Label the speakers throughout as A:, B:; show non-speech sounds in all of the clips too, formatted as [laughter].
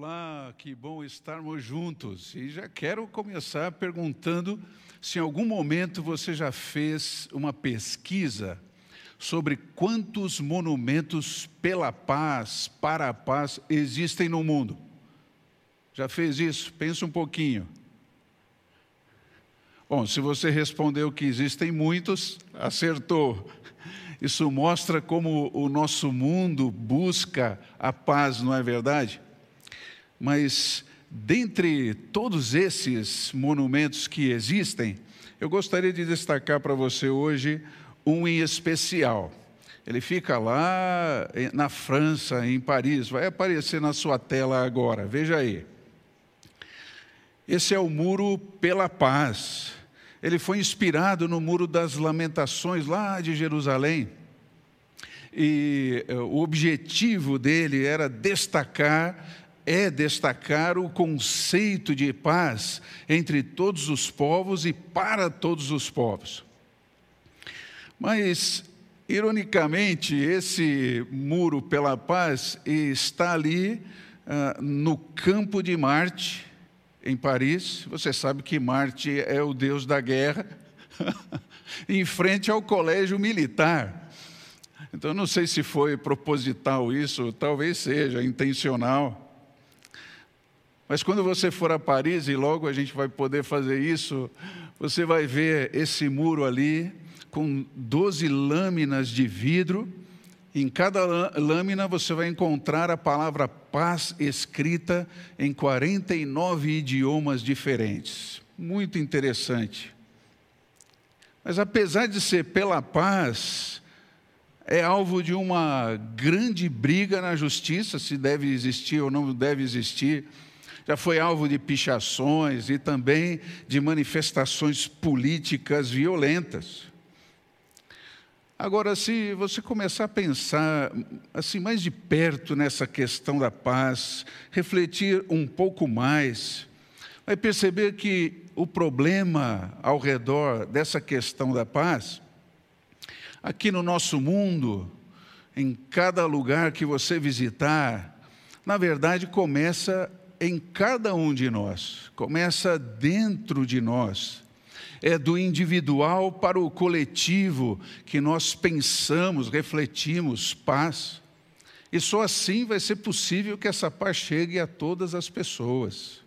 A: Olá, que bom estarmos juntos. E já quero começar perguntando se em algum momento você já fez uma pesquisa sobre quantos monumentos pela paz, para a paz existem no mundo. Já fez isso? Pensa um pouquinho. Bom, se você respondeu que existem muitos, acertou. Isso mostra como o nosso mundo busca a paz, não é verdade? Mas dentre todos esses monumentos que existem, eu gostaria de destacar para você hoje um em especial. Ele fica lá na França, em Paris, vai aparecer na sua tela agora, veja aí. Esse é o Muro pela Paz. Ele foi inspirado no Muro das Lamentações, lá de Jerusalém. E eh, o objetivo dele era destacar é destacar o conceito de paz entre todos os povos e para todos os povos. Mas, ironicamente, esse muro pela paz está ali uh, no campo de Marte, em Paris. Você sabe que Marte é o deus da guerra, [laughs] em frente ao colégio militar. Então, não sei se foi proposital isso, talvez seja intencional. Mas quando você for a Paris, e logo a gente vai poder fazer isso, você vai ver esse muro ali com 12 lâminas de vidro. Em cada lâmina você vai encontrar a palavra paz escrita em 49 idiomas diferentes. Muito interessante. Mas apesar de ser pela paz, é alvo de uma grande briga na justiça, se deve existir ou não deve existir já foi alvo de pichações e também de manifestações políticas violentas. Agora, se você começar a pensar assim mais de perto nessa questão da paz, refletir um pouco mais, vai perceber que o problema ao redor dessa questão da paz, aqui no nosso mundo, em cada lugar que você visitar, na verdade começa em cada um de nós, começa dentro de nós. É do individual para o coletivo que nós pensamos, refletimos paz. E só assim vai ser possível que essa paz chegue a todas as pessoas.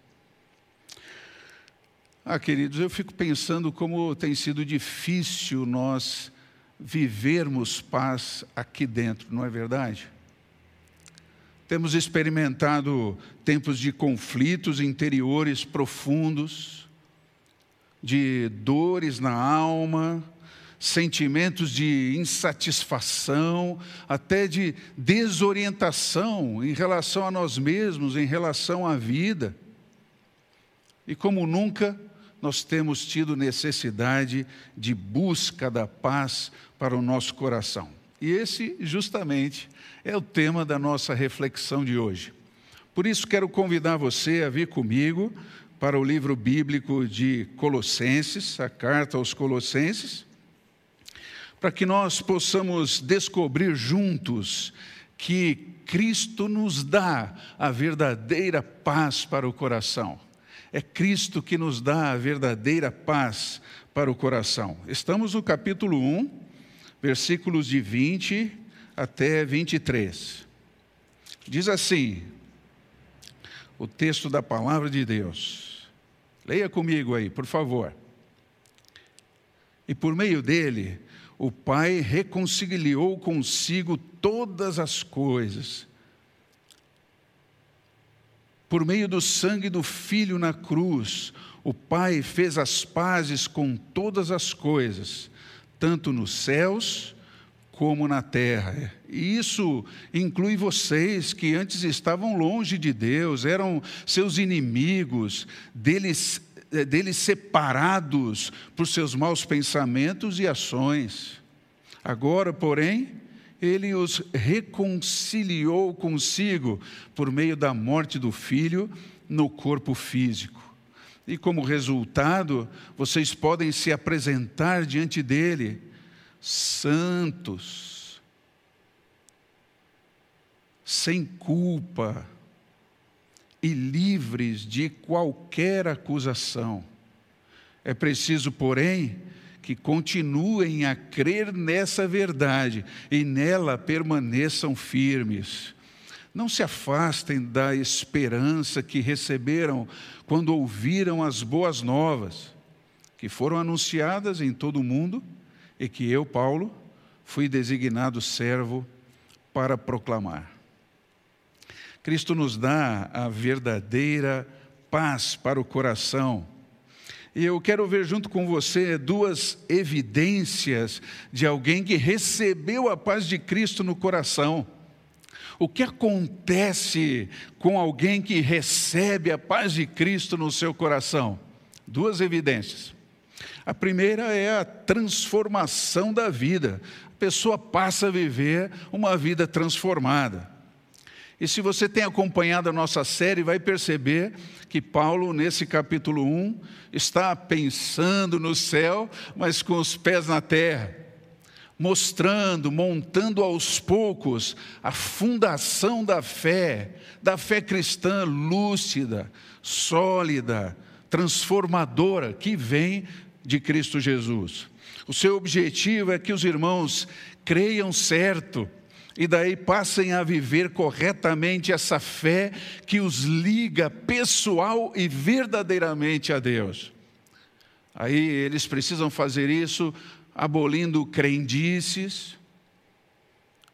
A: Ah, queridos, eu fico pensando como tem sido difícil nós vivermos paz aqui dentro, não é verdade? Temos experimentado tempos de conflitos interiores profundos, de dores na alma, sentimentos de insatisfação, até de desorientação em relação a nós mesmos, em relação à vida. E como nunca, nós temos tido necessidade de busca da paz para o nosso coração. E esse, justamente, é o tema da nossa reflexão de hoje. Por isso, quero convidar você a vir comigo para o livro bíblico de Colossenses, a carta aos Colossenses, para que nós possamos descobrir juntos que Cristo nos dá a verdadeira paz para o coração. É Cristo que nos dá a verdadeira paz para o coração. Estamos no capítulo 1, versículos de 20 até 23. Diz assim, o texto da palavra de Deus. Leia comigo aí, por favor. E por meio dele, o Pai reconciliou consigo todas as coisas. Por meio do sangue do Filho na cruz, o Pai fez as pazes com todas as coisas, tanto nos céus como na terra. E isso inclui vocês que antes estavam longe de Deus, eram seus inimigos, deles, eh, deles separados por seus maus pensamentos e ações. Agora, porém, ele os reconciliou consigo por meio da morte do filho no corpo físico. E como resultado, vocês podem se apresentar diante dele santos, sem culpa, e livres de qualquer acusação. É preciso, porém, que continuem a crer nessa verdade e nela permaneçam firmes. Não se afastem da esperança que receberam quando ouviram as boas novas, que foram anunciadas em todo o mundo e que eu, Paulo, fui designado servo para proclamar. Cristo nos dá a verdadeira paz para o coração. E eu quero ver junto com você duas evidências de alguém que recebeu a paz de Cristo no coração. O que acontece com alguém que recebe a paz de Cristo no seu coração? Duas evidências. A primeira é a transformação da vida. A pessoa passa a viver uma vida transformada. E se você tem acompanhado a nossa série, vai perceber que Paulo, nesse capítulo 1, está pensando no céu, mas com os pés na terra mostrando, montando aos poucos a fundação da fé, da fé cristã lúcida, sólida, transformadora, que vem de Cristo Jesus. O seu objetivo é que os irmãos creiam certo e daí passem a viver corretamente essa fé que os liga pessoal e verdadeiramente a Deus. Aí eles precisam fazer isso abolindo crendices,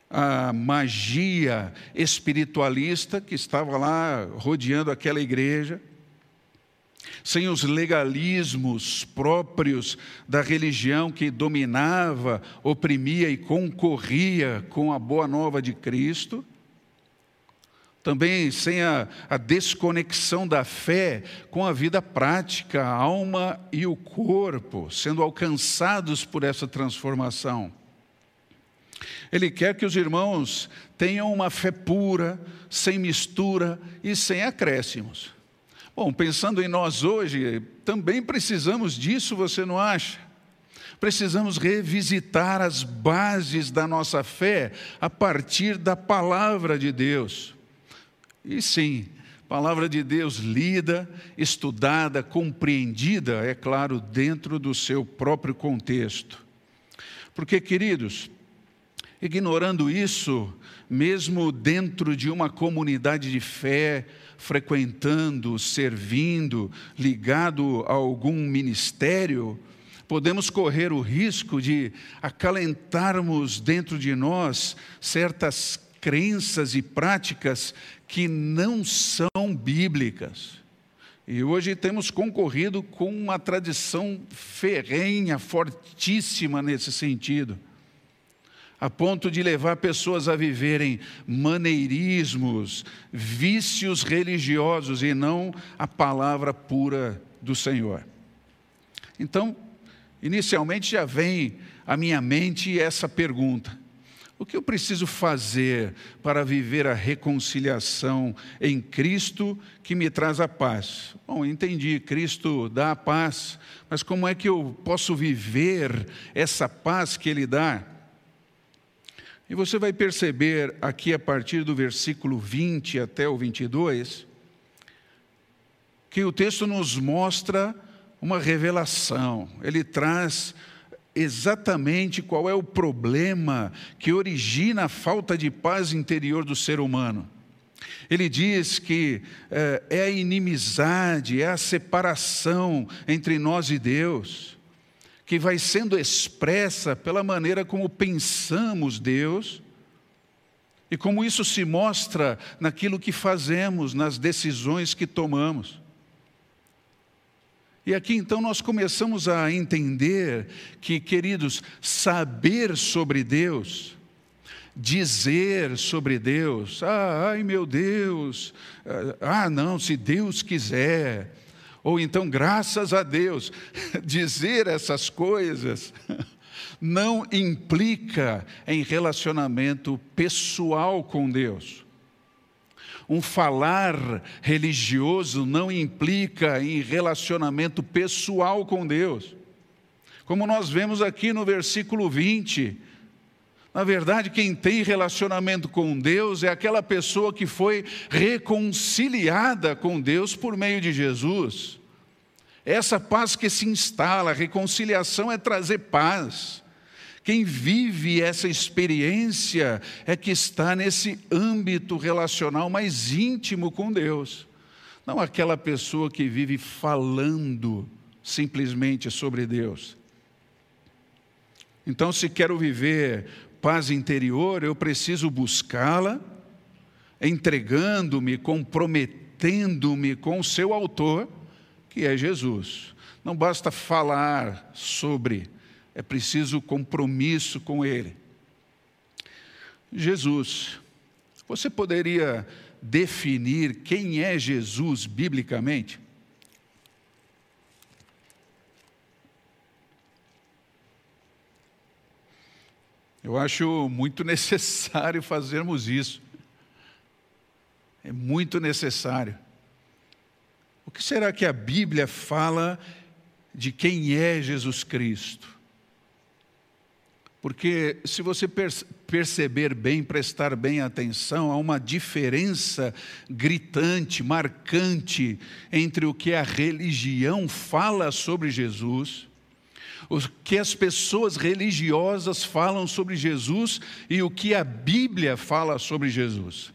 A: a magia espiritualista que estava lá rodeando aquela igreja, sem os legalismos próprios da religião que dominava, oprimia e concorria com a boa nova de Cristo também sem a, a, desconexão da fé com a vida prática, a alma e o corpo, sendo alcançados por essa transformação. Ele quer que os irmãos tenham uma fé pura, sem mistura e sem acréscimos. Bom, pensando em nós hoje, também precisamos disso, você não acha? Precisamos revisitar as bases da nossa fé a partir da palavra de Deus. E sim, palavra de Deus lida, estudada, compreendida, é claro, dentro do seu próprio contexto. Porque, queridos, ignorando isso, mesmo dentro de uma comunidade de fé, frequentando, servindo, ligado a algum ministério, podemos correr o risco de acalentarmos dentro de nós certas crenças e práticas que não são bíblicas. E hoje temos concorrido com uma tradição ferrenha, fortíssima nesse sentido, a ponto de levar pessoas a viverem maneirismos, vícios religiosos e não a palavra pura do Senhor. Então, inicialmente já vem à minha mente essa pergunta: o que eu preciso fazer para viver a reconciliação em Cristo que me traz a paz? Bom, entendi, Cristo dá a paz, mas como é que eu posso viver essa paz que Ele dá? E você vai perceber aqui a partir do versículo 20 até o 22, que o texto nos mostra uma revelação, ele traz exatamente qual é o problema que origina a falta de paz interior do ser humano. Ele diz que é, é a inimizade, é a separação entre nós e Deus, que vai sendo expressa pela maneira como pensamos Deus e como isso se mostra naquilo que fazemos, nas decisões que tomamos. E aqui então nós começamos a entender que, queridos, saber sobre Deus, dizer sobre Deus, ah, ai meu Deus, ah, não, se Deus quiser, ou então graças a Deus, [laughs] dizer essas coisas [laughs] não implica em relacionamento pessoal com Deus. Um falar religioso não implica em relacionamento pessoal com Deus. Como nós vemos aqui no versículo 20, Na verdade, quem tem relacionamento com Deus é aquela pessoa que foi reconciliada com Deus por meio de Jesus. Essa paz que se instala, reconciliação é trazer paz. Quem vive essa experiência é que está nesse âmbito relacional mais íntimo com Deus. Não aquela pessoa que vive falando simplesmente sobre Deus. Então, se quero viver paz interior, eu preciso buscá-la, entregando-me, comprometendo-me com o seu autor, que é Jesus. Não basta falar sobre, é preciso compromisso com ele. Jesus. Você poderia definir quem é Jesus biblicamente? Eu acho muito [laughs] necessário fazermos isso. É muito necessário. O que será que a Bíblia fala de quem é Jesus Cristo? Porque se você perceber bem, prestar bem atenção, há uma diferença gritante, marcante entre o que a religião fala sobre Jesus o que as pessoas religiosas falam sobre Jesus e o que a Bíblia fala sobre Jesus.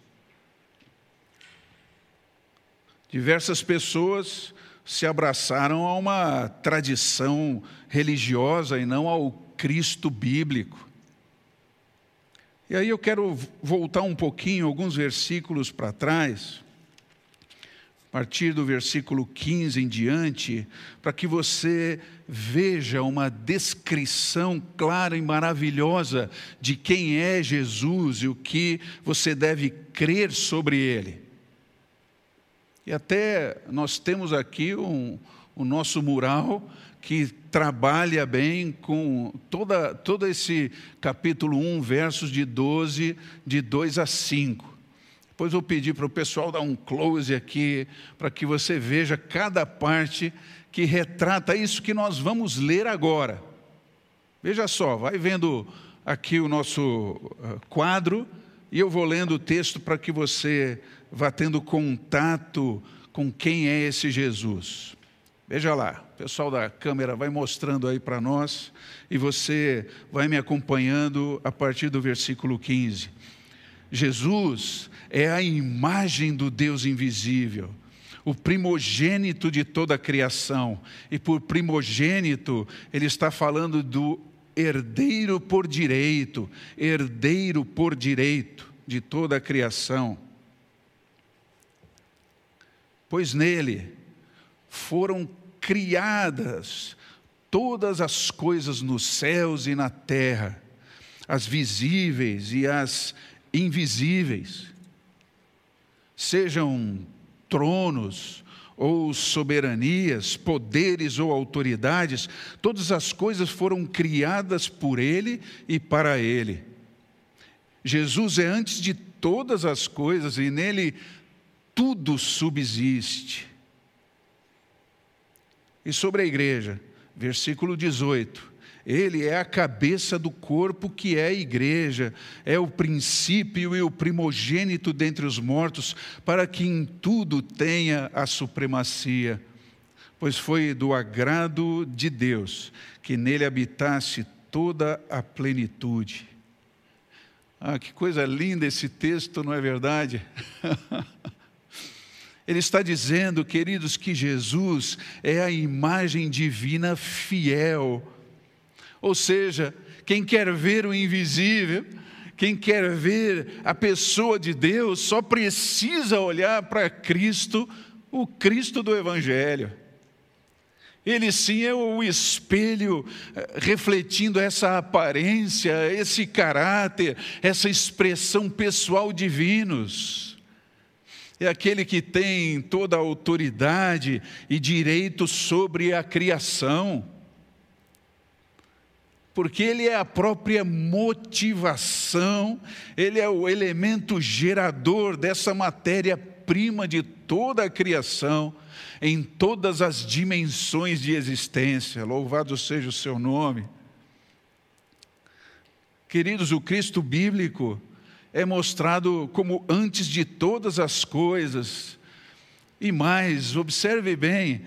A: Diversas pessoas se abraçaram a uma tradição religiosa e não ao Cristo bíblico. E aí eu quero voltar um pouquinho, alguns versículos para trás, a partir do versículo 15 em diante, para que você veja uma descrição clara e maravilhosa de quem é Jesus e o que você deve crer sobre ele. E até nós temos aqui um, o nosso mural que trabalha bem com toda, todo esse capítulo 1, versos de 12, de 2 a 5. Depois vou pedir para o pessoal dar um close aqui, para que você veja cada parte que retrata isso que nós vamos ler agora. Veja só, vai vendo aqui o nosso ah, quadro e eu vou lendo o texto para que você vá tendo contato com quem é esse Jesus. Veja lá, o pessoal da câmera vai mostrando aí para nós e você vai me acompanhando a partir do versículo 15. Jesus é a imagem do Deus invisível, o primogênito de toda a criação. E por primogênito, ele está falando do herdeiro por direito, herdeiro por direito de toda a criação. Pois nele foram criadas todas as coisas nos céus e na terra, as visíveis e as invisíveis, sejam tronos ou soberanias, poderes ou autoridades, todas as coisas foram criadas por Ele e para Ele. Jesus é antes de todas as coisas e nele tudo subsiste. E sobre a igreja, versículo 18: ele é a cabeça do corpo que é a igreja, é o princípio e o primogênito dentre os mortos, para que em tudo tenha a supremacia. Pois foi do agrado de Deus que nele habitasse toda a plenitude. Ah, que coisa linda esse texto, não é verdade? [laughs] Ele está dizendo, queridos, que Jesus é a imagem divina fiel ou seja, quem quer ver o invisível, quem quer ver a pessoa de Deus, só precisa olhar para Cristo, o Cristo do Evangelho. Ele sim é o espelho eh, refletindo essa aparência, esse caráter, essa expressão pessoal divinos. É aquele que tem toda a autoridade e direito sobre a criação porque ele é a própria motivação, ele é o elemento gerador dessa matéria-prima de toda a criação, em todas as dimensões de existência. Louvado seja o seu nome. Queridos, o Cristo bíblico é mostrado como antes de todas as coisas. E mais, observe bem,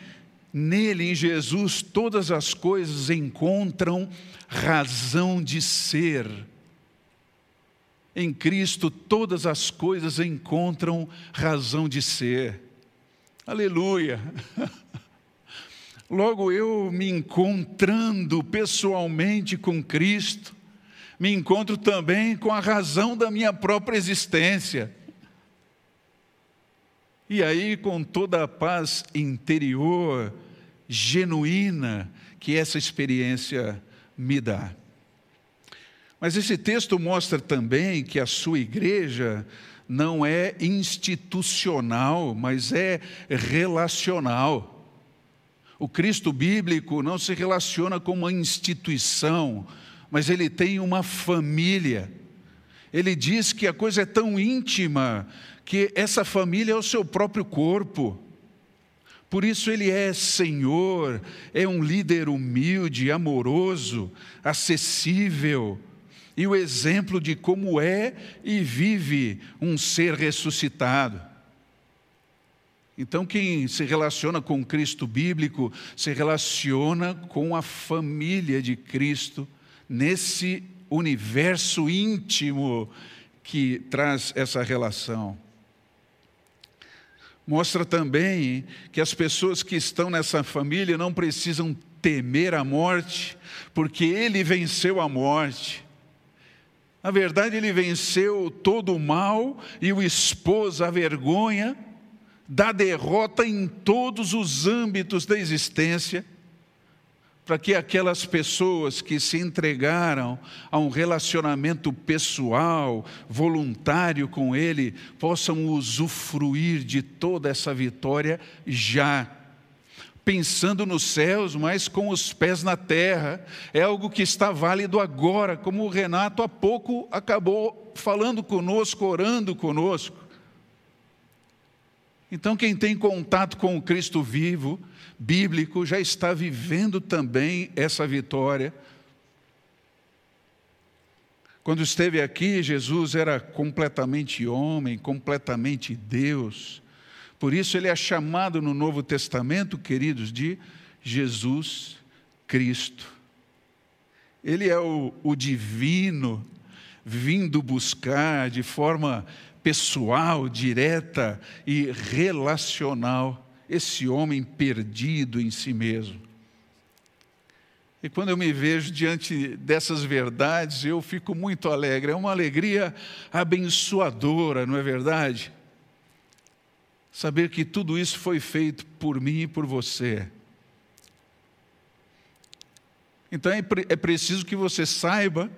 A: nele, em Jesus, todas as coisas encontram razão de ser. Em Cristo, todas as coisas encontram razão de ser. Aleluia! [laughs] Logo eu me encontrando pessoalmente com Cristo, me encontro também com a razão da minha própria existência. E aí, com toda a paz interior, genuína, que essa experiência me dá. Mas esse texto mostra também que a sua igreja não é institucional, mas é relacional. O Cristo bíblico não se relaciona com uma instituição, mas ele tem uma família. Ele diz que a coisa é tão íntima que essa família é o seu próprio corpo. Por isso ele é Senhor, é um líder humilde, amoroso, acessível e o exemplo de como é e vive um ser ressuscitado. Então, quem se relaciona com Cristo bíblico se relaciona com a família de Cristo nesse universo íntimo que traz essa relação. Mostra também que as pessoas que estão nessa família não precisam temer a morte, porque ele venceu a morte. Na verdade, ele venceu todo o mal e o expôs à vergonha da derrota em todos os âmbitos da existência, para que aquelas pessoas que se entregaram a um relacionamento pessoal, voluntário com Ele, possam usufruir de toda essa vitória já pensando nos céus, mas com os pés na terra. É algo que está válido agora, como o Renato há pouco acabou falando conosco, orando conosco. Então, quem tem contato com o Cristo vivo, bíblico, já está vivendo também essa vitória. Quando esteve aqui, Jesus era completamente homem, completamente Deus. Por isso ele é chamado no Novo Testamento, queridos, de Jesus Cristo. Ele é o, o divino vindo buscar de forma pessoal, direta e relacional esse homem perdido em si mesmo. E quando eu me vejo diante dessas verdades, eu fico muito alegre. É uma alegria abençoadora, não é verdade? saber que tudo isso foi feito por mim e por você. Então é, é preciso que você saiba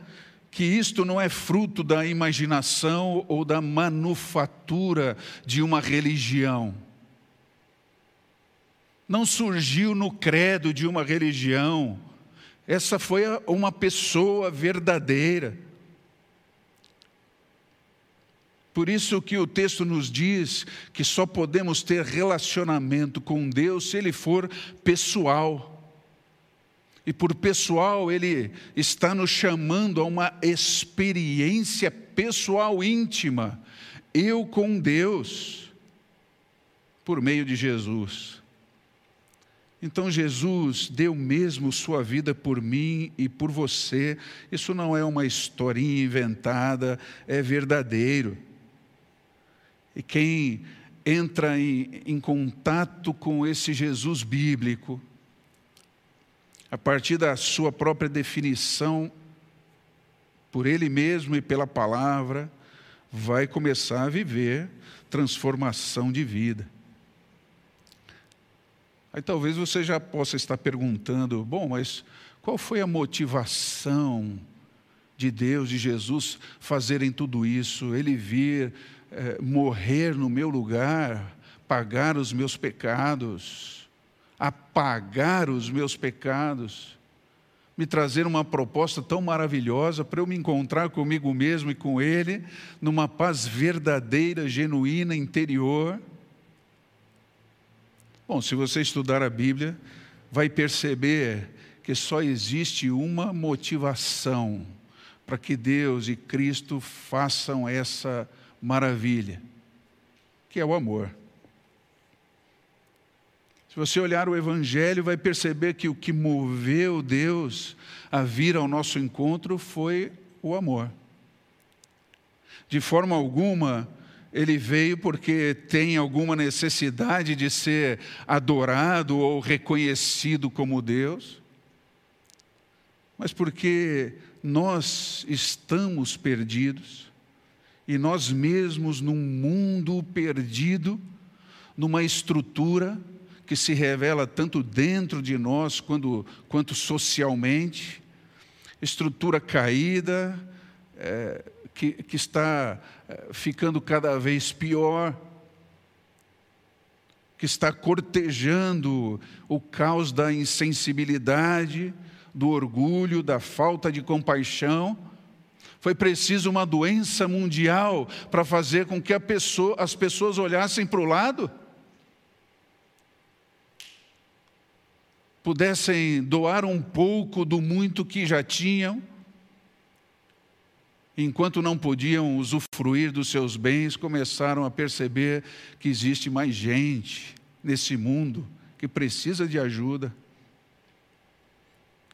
A: que isto não é fruto da imaginação ou da manufatura de uma religião. Não surgiu no credo de uma religião. Essa foi uma pessoa verdadeira. Por isso que o texto nos diz que só podemos ter relacionamento com Deus se ele for pessoal. E por pessoal, ele está nos chamando a uma experiência pessoal íntima, eu com Deus, por meio de Jesus. Então Jesus deu mesmo sua vida por mim e por você. Isso não é uma historinha inventada, é verdadeiro. E quem entra em, em contato com esse Jesus bíblico, a partir da sua própria definição, por ele mesmo e pela palavra, vai começar a viver transformação de vida. Aí talvez você já possa estar perguntando: bom, mas qual foi a motivação de Deus, de Jesus, fazerem tudo isso? Ele vir é, morrer no meu lugar, pagar os meus pecados, apagar os meus pecados, me trazer uma proposta tão maravilhosa para eu me encontrar comigo mesmo e com Ele, numa paz verdadeira, genuína, interior. Bom, se você estudar a Bíblia, vai perceber que só existe uma motivação para que Deus e Cristo façam essa maravilha, que é o amor. Se você olhar o Evangelho, vai perceber que o que moveu Deus a vir ao nosso encontro foi o amor. De forma alguma, ele veio porque tem alguma necessidade de ser adorado ou reconhecido como Deus, mas porque nós estamos perdidos e nós mesmos num mundo perdido, numa estrutura que se revela tanto dentro de nós quanto, quanto socialmente, estrutura caída, é, que, que está eh, ficando cada vez pior, que está cortejando o caos da insensibilidade, do orgulho, da falta de compaixão. Foi preciso uma doença mundial para fazer com que pessoa, as pessoas olhassem para o lado, pudessem doar um pouco do muito que já tinham enquanto não podiam usufruir dos seus bens, começaram a perceber que existe mais gente nesse mundo que precisa de ajuda.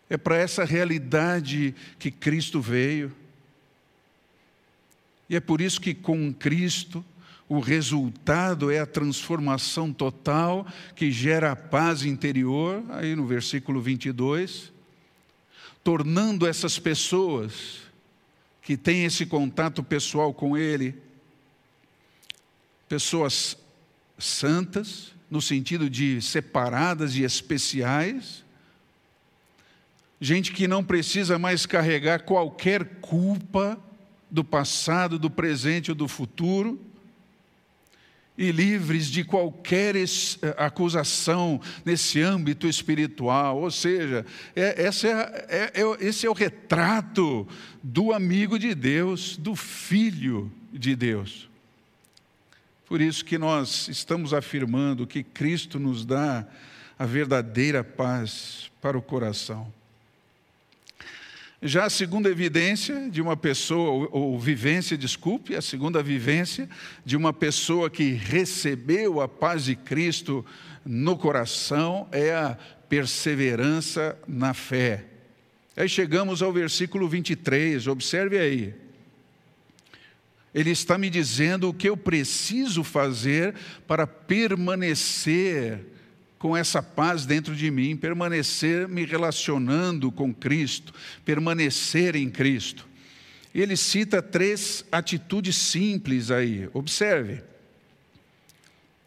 A: É para essa realidade que Cristo veio. E é por isso que com Cristo o resultado é a transformação total que gera a paz interior, aí no versículo 22, tornando essas pessoas que têm esse contato pessoal com Ele, pessoas santas, no sentido de separadas e especiais, gente que não precisa mais carregar qualquer culpa do passado, do presente ou do futuro, e livres de qualquer eh, acusação nesse âmbito espiritual. Ou seja, é, é, é, é, esse é o retrato do amigo de Deus, do filho de Deus. Por isso que nós estamos afirmando que Cristo nos dá a verdadeira paz para o coração. Já a segunda evidência de uma pessoa, ou, vivência, desculpe, a segunda vivência de uma pessoa que recebeu a paz de Cristo no coração é a perseverança na fé. Aí chegamos ao versículo 23, observe aí. Ele está me dizendo o que eu preciso fazer para permanecer com essa paz dentro de mim, permanecer me relacionando com Cristo, permanecer em Cristo. Ele cita três atitudes simples aí, observe.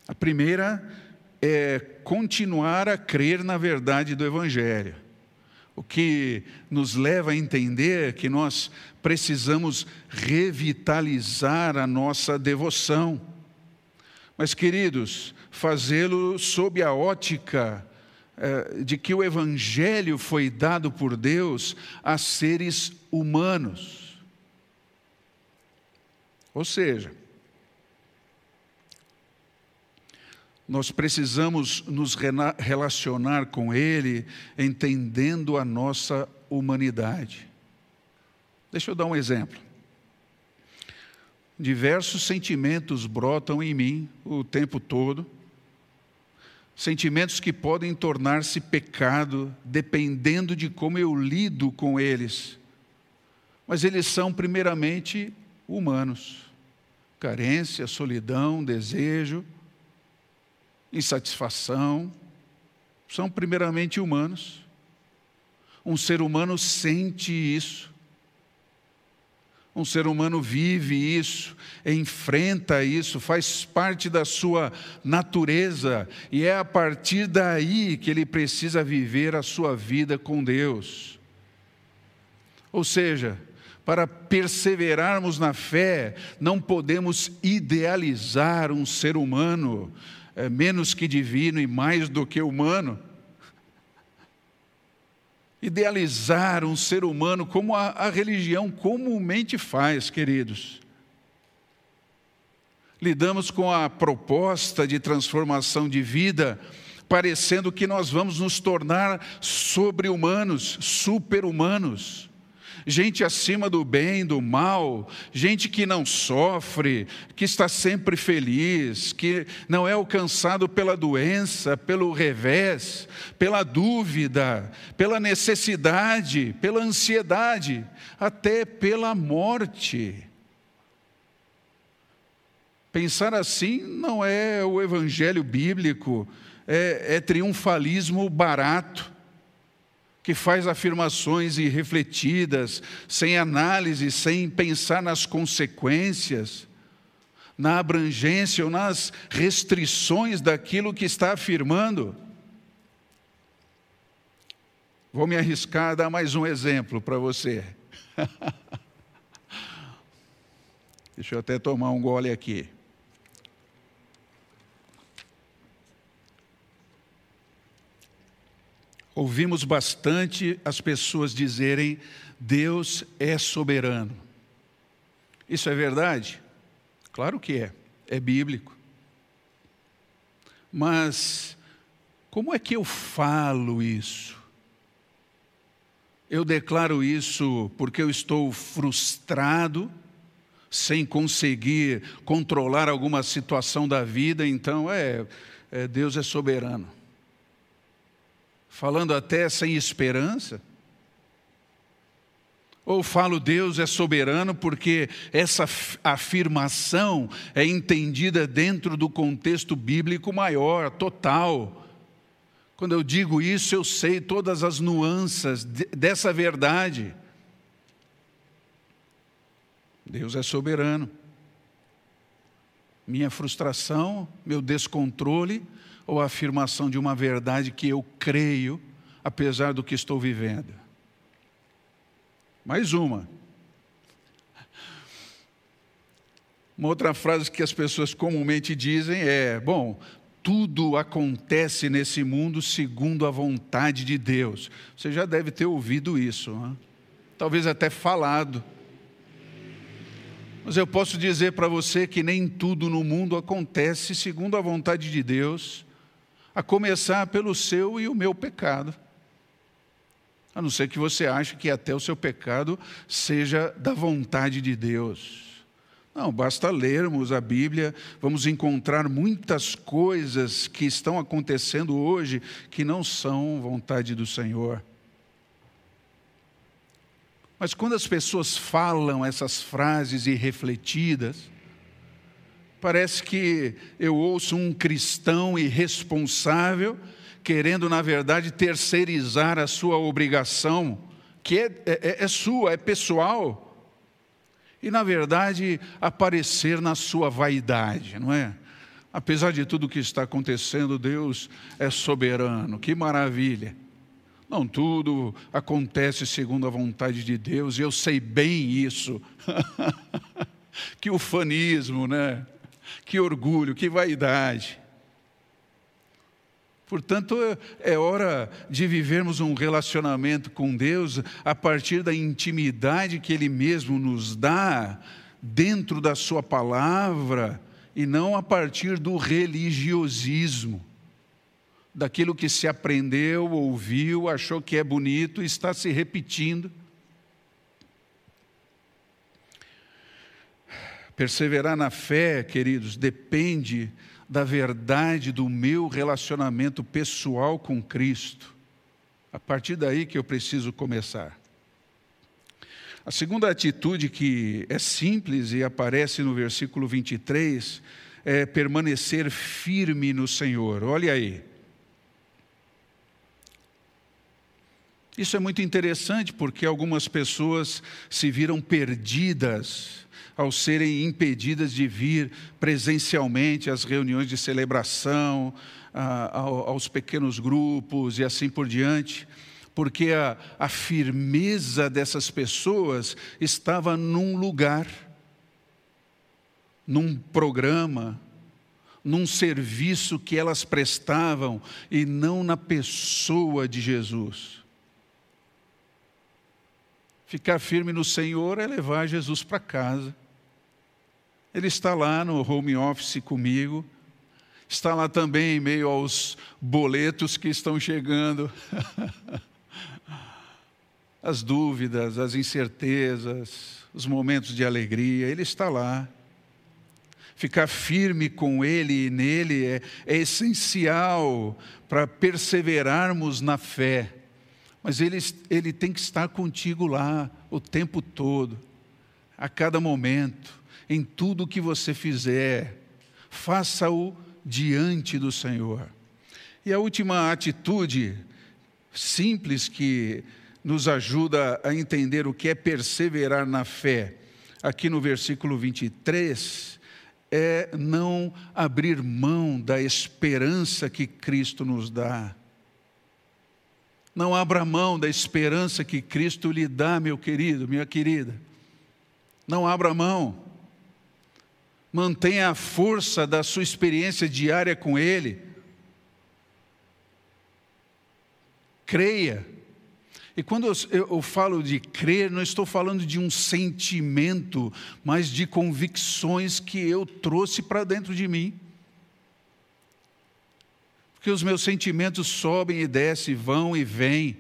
A: A primeira é continuar a crer na verdade do Evangelho, o que nos leva a entender que nós precisamos revitalizar a nossa devoção. Mas, queridos, fazê-lo sob a ótica eh, de que o Evangelho foi dado por Deus a seres humanos. Ou seja, nós precisamos nos relacionar com Ele entendendo a nossa humanidade. Deixa eu dar um exemplo. Diversos sentimentos brotam em mim o tempo todo Sentimentos que podem tornar-se pecado dependendo de como eu lido com eles. Mas eles são, primeiramente, humanos. Carência, solidão, desejo, insatisfação. São, primeiramente, humanos. Um ser humano sente isso. Um ser humano vive isso, enfrenta isso, faz parte da sua natureza, e é a partir daí que ele precisa viver a sua vida com Deus. Ou seja, para perseverarmos na fé, não podemos idealizar um ser humano é, menos que divino e mais do que humano idealizar um ser humano como a, a religião comumente faz, queridos. Lidamos com a proposta de transformação de vida, parecendo que nós vamos nos tornar sobre-humanos, super-humanos. Gente acima do bem, do mal, gente que não sofre, que está sempre feliz, que não é alcançado pela doença, pelo revés, pela dúvida, pela necessidade, pela ansiedade, até pela morte. Pensar assim não é o evangelho bíblico, é, é triunfalismo barato que faz afirmações irrefletidas, sem análise, sem pensar nas consequências, na abrangência ou nas restrições daquilo que está afirmando. Vou me arriscar a dar mais um exemplo para você. [laughs] Deixa eu até tomar um gole aqui. Ouvimos bastante as pessoas dizerem: Deus é soberano. Isso é verdade? Claro que é, é bíblico. Mas como é que eu falo isso? Eu declaro isso porque eu estou frustrado, sem conseguir controlar alguma situação da vida, então é, é Deus é soberano falando até sem esperança? Ou falo Deus é soberano porque essa afirmação é entendida dentro do contexto bíblico maior, total. Quando eu digo isso, eu sei todas as nuances dessa verdade. Deus é soberano. Minha frustração, meu descontrole, ou a afirmação de uma verdade que eu creio, apesar do que estou vivendo. Mais uma. Uma outra frase que as pessoas comumente dizem é: bom, tudo acontece nesse mundo segundo a vontade de Deus. Você já deve ter ouvido isso, né? talvez até falado. Mas eu posso dizer para você que nem tudo no mundo acontece segundo a vontade de Deus a começar pelo seu e o meu pecado. A não ser que você ache que até o seu pecado seja da vontade de Deus. Não, basta lermos a Bíblia, vamos encontrar muitas coisas que estão acontecendo hoje que não são vontade do Senhor. Mas quando as pessoas falam essas frases irrefletidas, Parece que eu ouço um cristão irresponsável querendo, na verdade, terceirizar a sua obrigação, que é, é, é sua, é pessoal, e, na verdade, aparecer na sua vaidade, não é? Apesar de tudo o que está acontecendo, Deus é soberano, que maravilha. Não tudo acontece segundo a vontade de Deus, e eu sei bem isso. [laughs] que o fanismo, né? Que orgulho, que vaidade. Portanto, é hora de vivermos um relacionamento com Deus a partir da intimidade que Ele mesmo nos dá dentro da Sua palavra e não a partir do religiosismo, daquilo que se aprendeu, ouviu, achou que é bonito e está se repetindo. Perseverar na fé, queridos, depende da verdade do meu relacionamento pessoal com Cristo. A partir daí que eu preciso começar. A segunda atitude que é simples e aparece no versículo 23 é permanecer firme no Senhor. Olha aí. Isso é muito interessante porque algumas pessoas se viram perdidas ao serem impedidas de vir presencialmente às reuniões de celebração, aos pequenos grupos e assim por diante, porque a, a firmeza dessas pessoas estava num lugar, num programa, num serviço que elas prestavam e não na pessoa de Jesus. Ficar firme no Senhor é levar Jesus para casa. Ele está lá no home office comigo, está lá também em meio aos boletos que estão chegando. [laughs] as dúvidas, as incertezas, os momentos de alegria, Ele está lá. Ficar firme com Ele e nele é, é essencial para perseverarmos na fé. Mas ele, ele tem que estar contigo lá o tempo todo, a cada momento, em tudo que você fizer. Faça-o diante do Senhor. E a última atitude simples que nos ajuda a entender o que é perseverar na fé, aqui no versículo 23, é não abrir mão da esperança que Cristo nos dá. Não abra mão da esperança que Cristo lhe dá, meu querido, minha querida. Não abra mão. Mantenha a força da sua experiência diária com Ele. Creia e quando eu, falo de crer, não estou falando de um sentimento, mas de convicções que eu trouxe para dentro de mim. Porque os meus sentimentos sobem e descem, vão e vêm.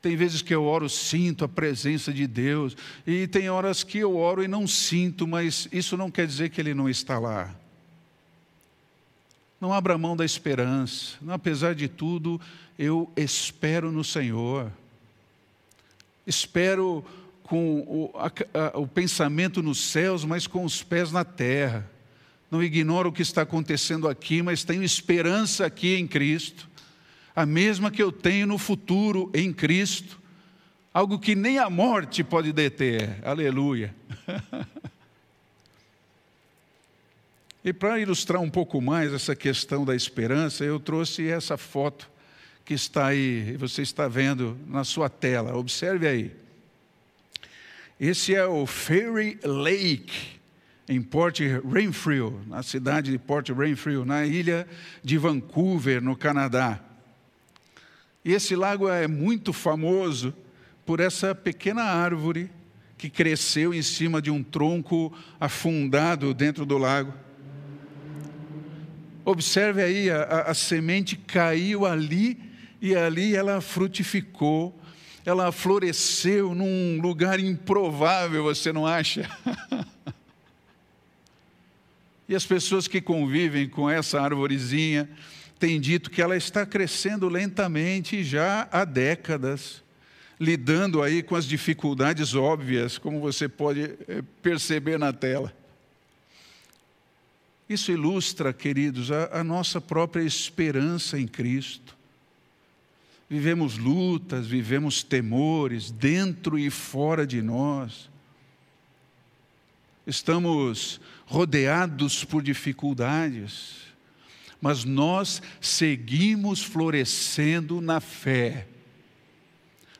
A: Tem vezes que eu oro, sinto a presença de Deus, e tem horas que eu oro e não sinto, mas isso não quer dizer que Ele não está lá. Não abra mão da esperança, apesar de tudo, eu espero no Senhor. Espero com o, a, a, o pensamento nos céus, mas com os pés na terra. Não ignoro o que está acontecendo aqui, mas tenho esperança aqui em Cristo, a mesma que eu tenho no futuro em Cristo, algo que nem a morte pode deter. Aleluia. [laughs] e para ilustrar um pouco mais essa questão da esperança, eu trouxe essa foto que está aí, você está vendo na sua tela. Observe aí. Esse é o Fairy Lake, em Port Renfrew, na cidade de Port Renfrew, na ilha de Vancouver, no Canadá. E esse lago é muito famoso por essa pequena árvore que cresceu em cima de um tronco afundado dentro do lago. Observe aí, a, a, a semente caiu ali e ali ela frutificou, ela floresceu num lugar improvável, você não acha? [laughs] e as pessoas que convivem com essa arvorezinha têm dito que ela está crescendo lentamente já há décadas, lidando aí com as dificuldades óbvias, como você pode eh, perceber na tela. Isso ilustra, queridos, a, a nossa própria esperança em Cristo vivemos lutas, vivemos temores dentro e fora de nós. Estamos rodeados por dificuldades, mas nós seguimos florescendo na fé.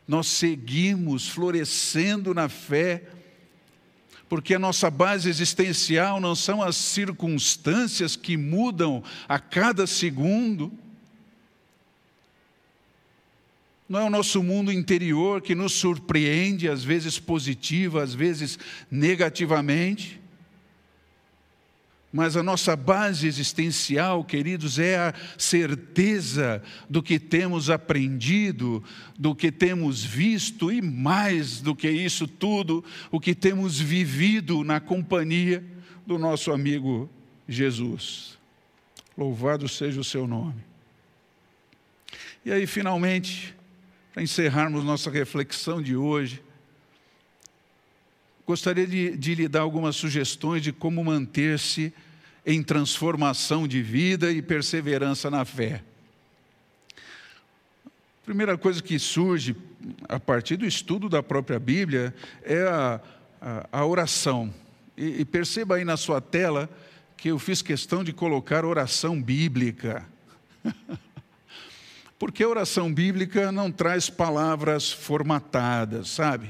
A: Nós seguimos florescendo na fé, porque a nossa base existencial não são as circunstâncias que mudam a cada segundo, Não é o nosso mundo interior que nos surpreende, às vezes positiva, às vezes negativamente. Mas a nossa base existencial, queridos, é a certeza do que temos aprendido, do que temos visto e mais do que isso tudo, o que temos vivido na companhia do nosso amigo Jesus. Louvado seja o seu nome. E aí, finalmente, para encerrarmos nossa reflexão de hoje, gostaria de, de lhe dar algumas sugestões de como manter-se em transformação de vida e perseverança na fé. A primeira coisa que surge a partir do estudo da própria Bíblia é a, a, a oração. E, e perceba aí na sua tela que eu fiz questão de colocar oração bíblica. [laughs] Porque a oração bíblica não traz palavras formatadas, sabe?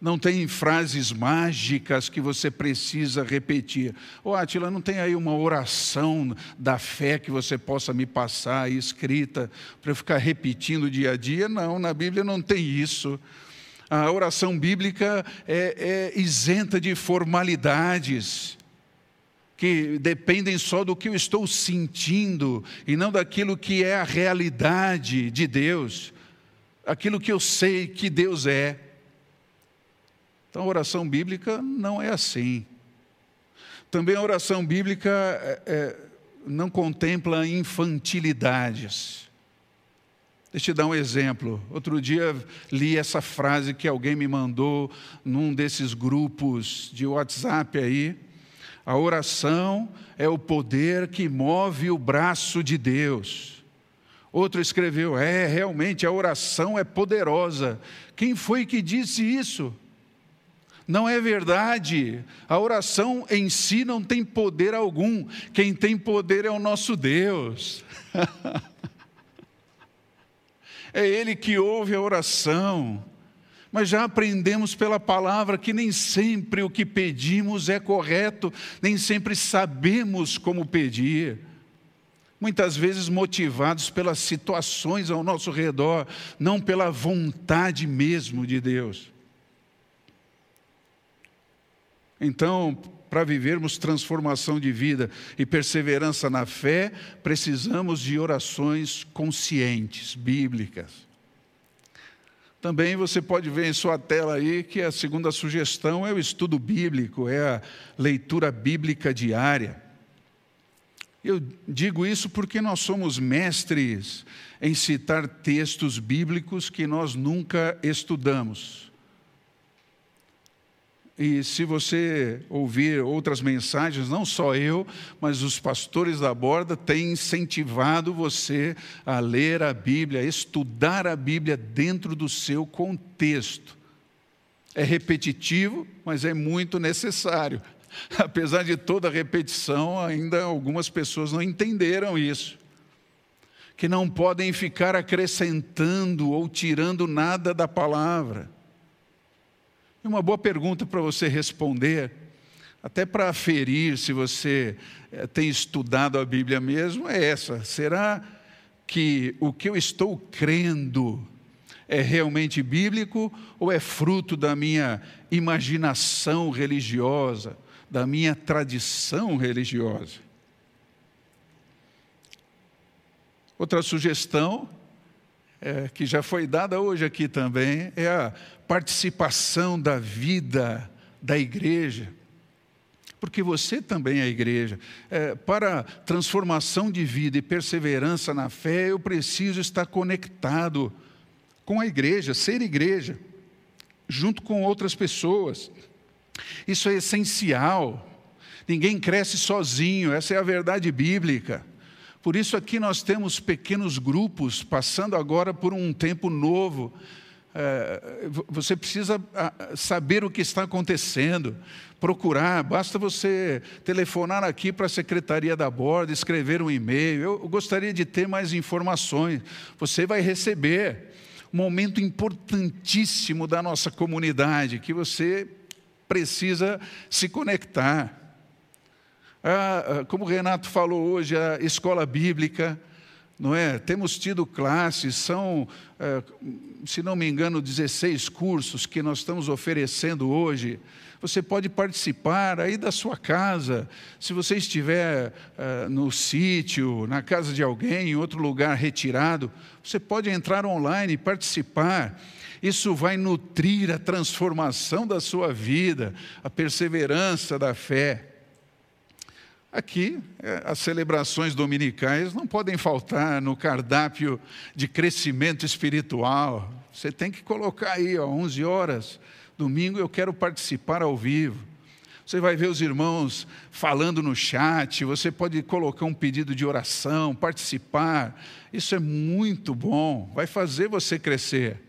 A: Não tem frases mágicas que você precisa repetir. Ô, oh, Atila, não tem aí uma oração da fé que você possa me passar aí, escrita para eu ficar repetindo dia a dia? Não, na Bíblia não tem isso. A oração bíblica é, é isenta de formalidades que dependem só do que eu estou sentindo e não daquilo que é a realidade de Deus. aquilo que eu sei que Deus é. Então a oração bíblica não é assim. Também a oração bíblica é, é, não contempla infantilidades. Deixa eu te dar um exemplo. Outro dia li essa frase que alguém me mandou num desses grupos de WhatsApp aí. A oração é o poder que move o braço de Deus. Outro escreveu: É, realmente a oração é poderosa. Quem foi que disse isso? Não é verdade. A oração em si não tem poder algum. Quem tem poder é o nosso Deus. [laughs] é Ele que ouve a oração. Mas já aprendemos pela palavra que nem sempre o que pedimos é correto, nem sempre sabemos como pedir. Muitas vezes motivados pelas situações ao nosso redor, não pela vontade mesmo de Deus. Então, para vivermos transformação de vida e perseverança na fé, precisamos de orações conscientes, bíblicas. Também você pode ver em sua tela aí que a segunda sugestão é o estudo bíblico, é a leitura bíblica diária. Eu digo isso porque nós somos mestres em citar textos bíblicos que nós nunca estudamos. E se você ouvir outras mensagens, não só eu, mas os pastores da borda têm incentivado você a ler a Bíblia, a estudar a Bíblia dentro do seu contexto. É repetitivo, mas é muito necessário. [laughs] Apesar de toda a repetição, ainda algumas pessoas não entenderam isso. Que não podem ficar acrescentando ou tirando nada da palavra e uma boa pergunta para você responder, até para aferir se você eh, tem estudado a Bíblia mesmo, é essa: será que o que eu estou crendo é realmente bíblico ou é fruto da minha imaginação religiosa, da minha tradição religiosa? Outra sugestão é, que já foi dada hoje aqui também é a participação da vida da igreja. Porque você também é a igreja. É, para transformação de vida e perseverança na fé, eu preciso estar conectado com a igreja, ser igreja, junto com outras pessoas. Isso é essencial. Ninguém cresce sozinho, essa é a verdade bíblica. Por isso, aqui nós temos pequenos grupos passando agora por um tempo novo. É, você precisa ah, saber o que está acontecendo, procurar, basta você telefonar aqui para a secretaria da borda, escrever um e-mail. Eu gostaria de ter mais informações. Você vai receber um momento importantíssimo da nossa comunidade que você precisa se conectar. Ah, ah, como o Renato falou hoje, a escola bíblica, não é? Temos tido classes, são, ah, se não me engano, 16 cursos que nós estamos oferecendo hoje. Você pode participar aí da sua casa, se você estiver no sítio, na casa de alguém, em outro lugar retirado, você pode entrar online e participar. Isso vai nutrir a transformação da sua vida, a perseverança da fé. Aqui, é, as celebrações dominicais não podem faltar no cardápio de crescimento espiritual. Você tem que colocar aí, ó, 11 horas, domingo eu quero participar ao vivo. Você vai ver os irmãos falando no chat, você pode colocar um pedido de oração, participar. Isso é muito bom, vai fazer você crescer.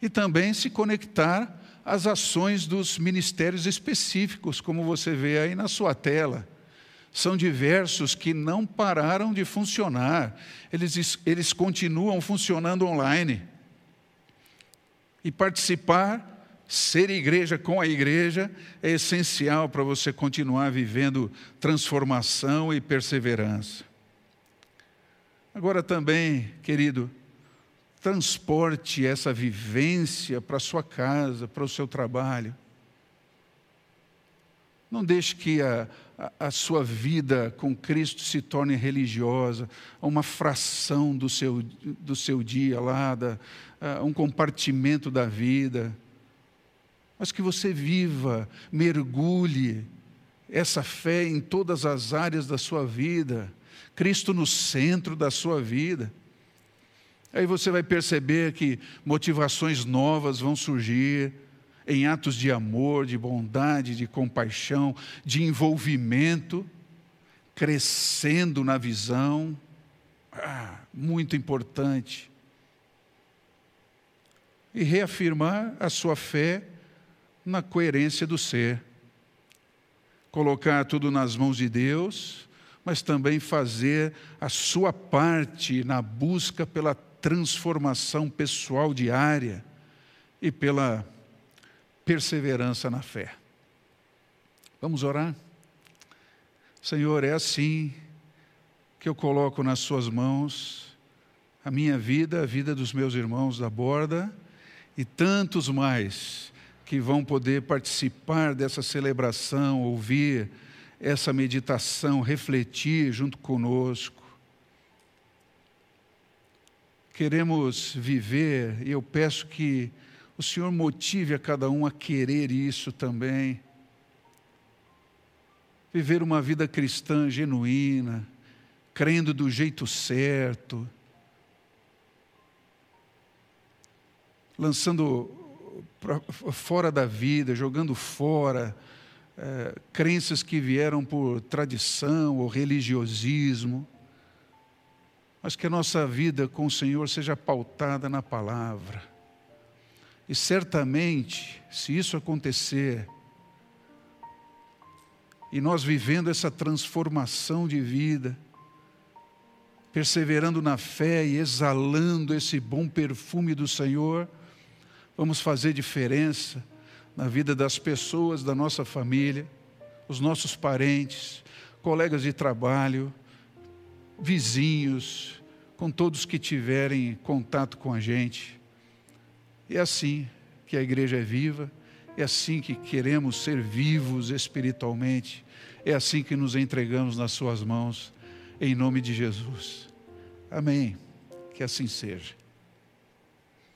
A: E também se conectar as ações dos ministérios específicos, como você vê aí na sua tela. São diversos que não pararam de funcionar, eles, eles continuam funcionando online. E participar, ser igreja com a igreja, é essencial para você continuar vivendo transformação e perseverança. Agora também, querido, transporte essa vivência para sua casa, para o seu trabalho. Não deixe que a, a, a, sua vida com Cristo se torne religiosa, uma fração do seu, do seu dia lá, da, um compartimento da vida. Mas que você viva, mergulhe essa fé em todas as áreas da sua vida, Cristo no centro da sua vida. Aí você vai perceber que motivações novas vão surgir em atos de amor, de bondade, de compaixão, de envolvimento, crescendo na visão. Ah, muito importante. E reafirmar a sua fé na coerência do ser. Colocar tudo nas mãos de Deus, mas também fazer a sua parte na busca pela transformação pessoal diária e pela perseverança na fé. Vamos orar? Senhor, é assim que eu coloco nas Suas mãos a minha vida, a vida dos meus irmãos da borda e tantos mais que vão poder participar dessa celebração, ouvir essa meditação, refletir junto conosco queremos viver, e eu peço que o Senhor motive a cada um a querer isso também. Viver uma vida cristã genuína, crendo do jeito certo, lançando fora da vida, jogando fora é, crenças que vieram por tradição ou religiosismo mas que a nossa vida com o Senhor seja pautada na palavra. E certamente, se isso acontecer, e nós vivendo essa transformação de vida, perseverando na fé e exalando esse bom perfume do Senhor, vamos fazer diferença na vida das pessoas da nossa família, os nossos parentes, colegas de trabalho, vizinhos, com todos que tiverem contato com a gente. É assim que a igreja é viva, é assim que queremos ser vivos espiritualmente, é assim que nos entregamos nas Suas mãos, em nome de Jesus. Amém. Que assim seja.